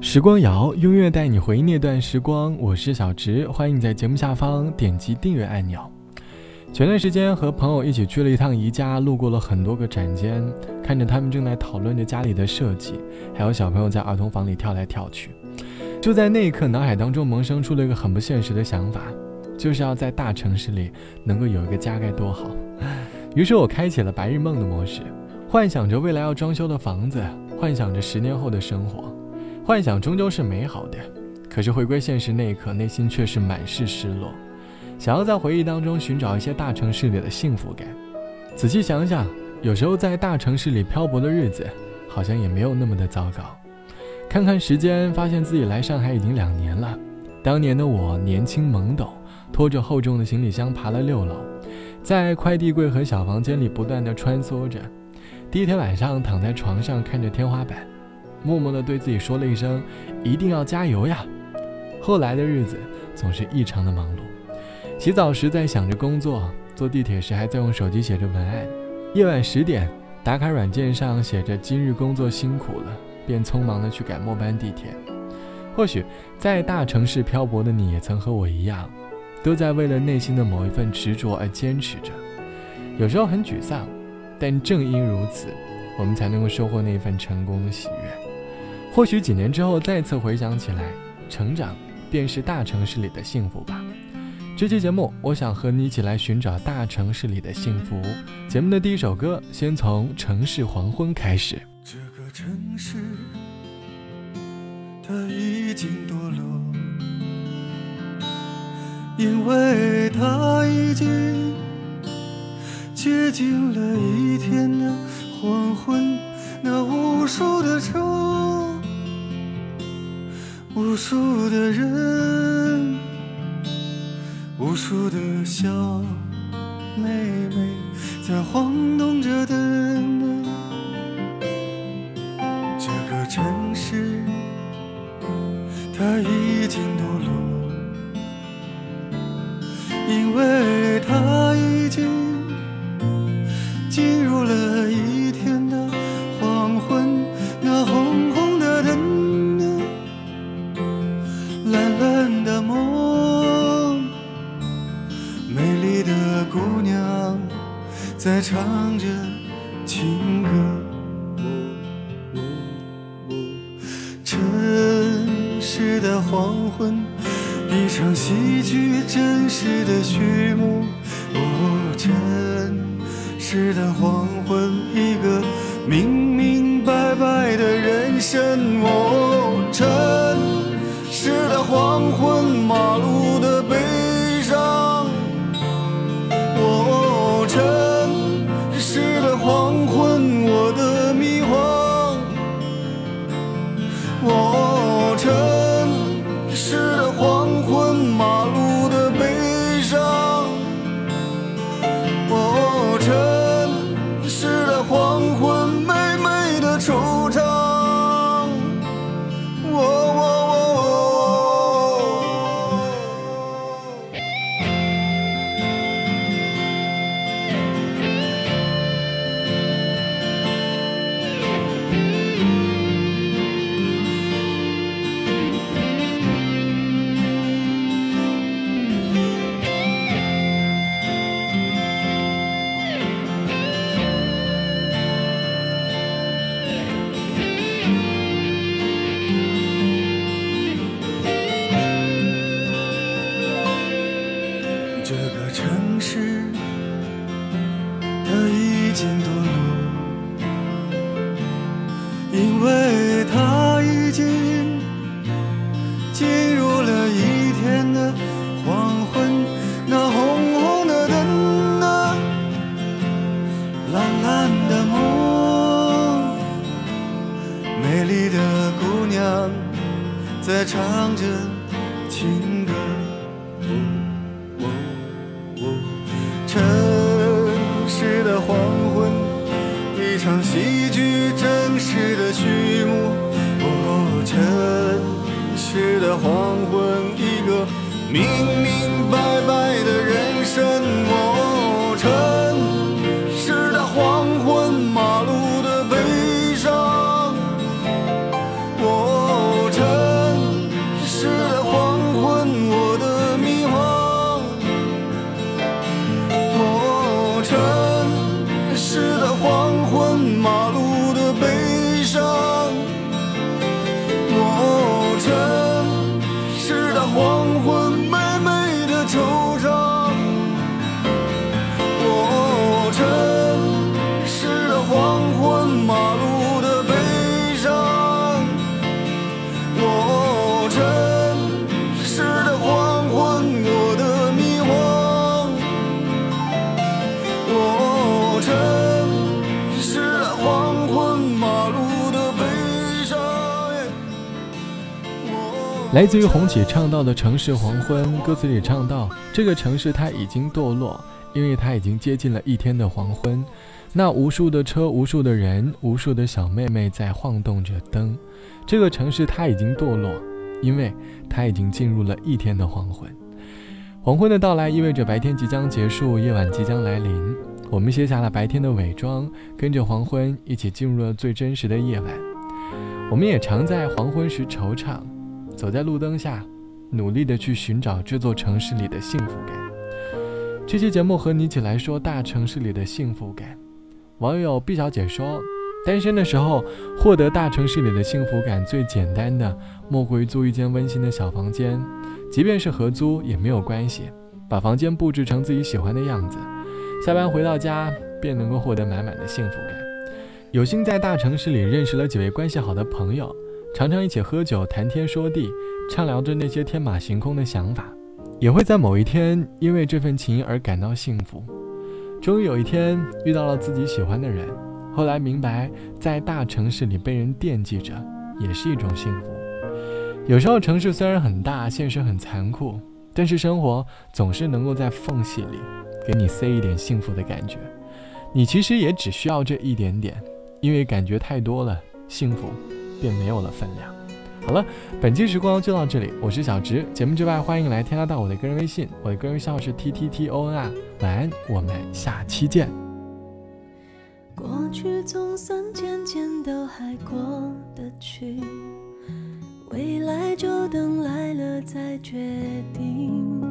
时光谣，音乐带你回忆那段时光。我是小直，欢迎你在节目下方点击订阅按钮。前段时间和朋友一起去了一趟宜家，路过了很多个展间，看着他们正在讨论着家里的设计，还有小朋友在儿童房里跳来跳去。就在那一刻，脑海当中萌生出了一个很不现实的想法，就是要在大城市里能够有一个家该多好。于是我开启了白日梦的模式，幻想着未来要装修的房子，幻想着十年后的生活。幻想终究是美好的，可是回归现实那一刻，内心却是满是失落。想要在回忆当中寻找一些大城市里的幸福感。仔细想想，有时候在大城市里漂泊的日子，好像也没有那么的糟糕。看看时间，发现自己来上海已经两年了。当年的我年轻懵懂，拖着厚重的行李箱爬了六楼，在快递柜和小房间里不断的穿梭着。第一天晚上躺在床上看着天花板。默默地对自己说了一声：“一定要加油呀！”后来的日子总是异常的忙碌。洗澡时在想着工作，坐地铁时还在用手机写着文案。夜晚十点，打卡软件上写着“今日工作辛苦了”，便匆忙地去赶末班地铁。或许在大城市漂泊的你也曾和我一样，都在为了内心的某一份执着而坚持着。有时候很沮丧，但正因如此，我们才能够收获那份成功的喜悦。或许几年之后再次回想起来，成长便是大城市里的幸福吧。这期节目，我想和你一起来寻找大城市里的幸福。节目的第一首歌，先从《城市黄昏》开始。这个城市，它已经堕落，因为它已经接近了一天无数的人，无数的小妹妹在晃动着灯。这个城市，它已经堕落，因为它已经世的序幕。哦，城市的黄昏，一个明唱着情歌。哦哦哦城市的黄昏，一场戏剧。市的序幕，哦，城市的黄昏，一个明来自于红起唱到的城市黄昏，歌词里唱到：这个城市它已经堕落，因为它已经接近了一天的黄昏。那无数的车，无数的人，无数的小妹妹在晃动着灯。这个城市它已经堕落，因为它已经进入了一天的黄昏。黄昏的到来意味着白天即将结束，夜晚即将来临。我们卸下了白天的伪装，跟着黄昏一起进入了最真实的夜晚。我们也常在黄昏时惆怅。走在路灯下，努力的去寻找这座城市里的幸福感。这期节目和你一起来说大城市里的幸福感。网友毕小姐说，单身的时候获得大城市里的幸福感最简单的，莫过于租一间温馨的小房间，即便是合租也没有关系，把房间布置成自己喜欢的样子，下班回到家便能够获得满满的幸福感。有幸在大城市里认识了几位关系好的朋友。常常一起喝酒、谈天说地，畅聊着那些天马行空的想法，也会在某一天因为这份情而感到幸福。终于有一天遇到了自己喜欢的人，后来明白，在大城市里被人惦记着也是一种幸福。有时候城市虽然很大，现实很残酷，但是生活总是能够在缝隙里给你塞一点幸福的感觉。你其实也只需要这一点点，因为感觉太多了，幸福。便没有了分量。好了，本期时光就到这里，我是小直。节目之外，欢迎来添加到我的个人微信，我的个人微信号是 t t t o n r。晚安，我们下期见。过去总算渐渐都还过得去，未来就等来了再决定。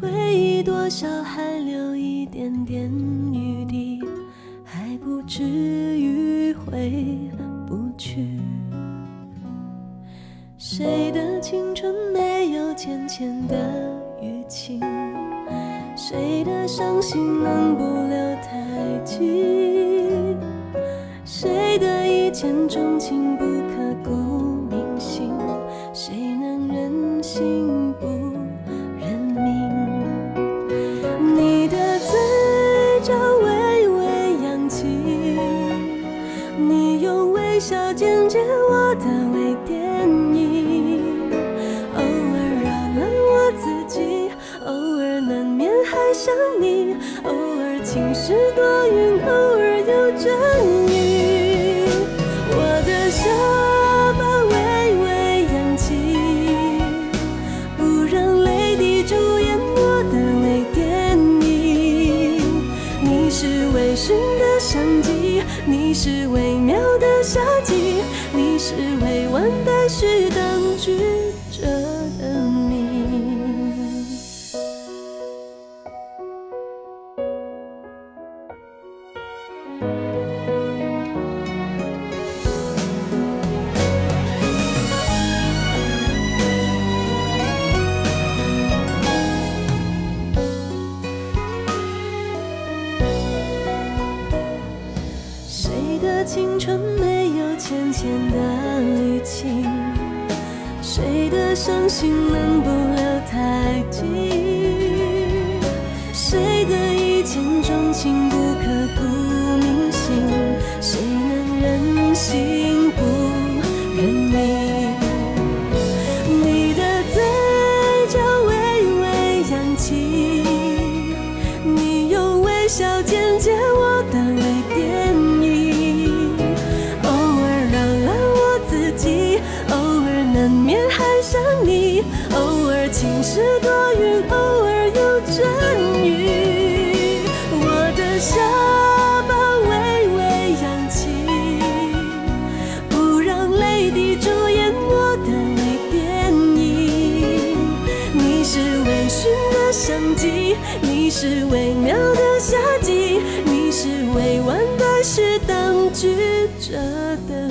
回忆多少还留一点点余地，还不至于回。谁的青春没有浅浅的淤青？谁的伤心能不留太迹？谁的一见钟情不刻骨铭心？谁能忍心不认命？你的嘴角微微扬起，你用微笑剪接我的尾点。想你偶尔晴时多云，偶尔有阵雨。我的下巴微微扬起，不让泪滴主演我的微电影。你是微醺的相机，你是微妙的夏季，你是未完待续的剧能不留太迹？谁的一见钟情你是微妙的夏季，你是未完待续当局者的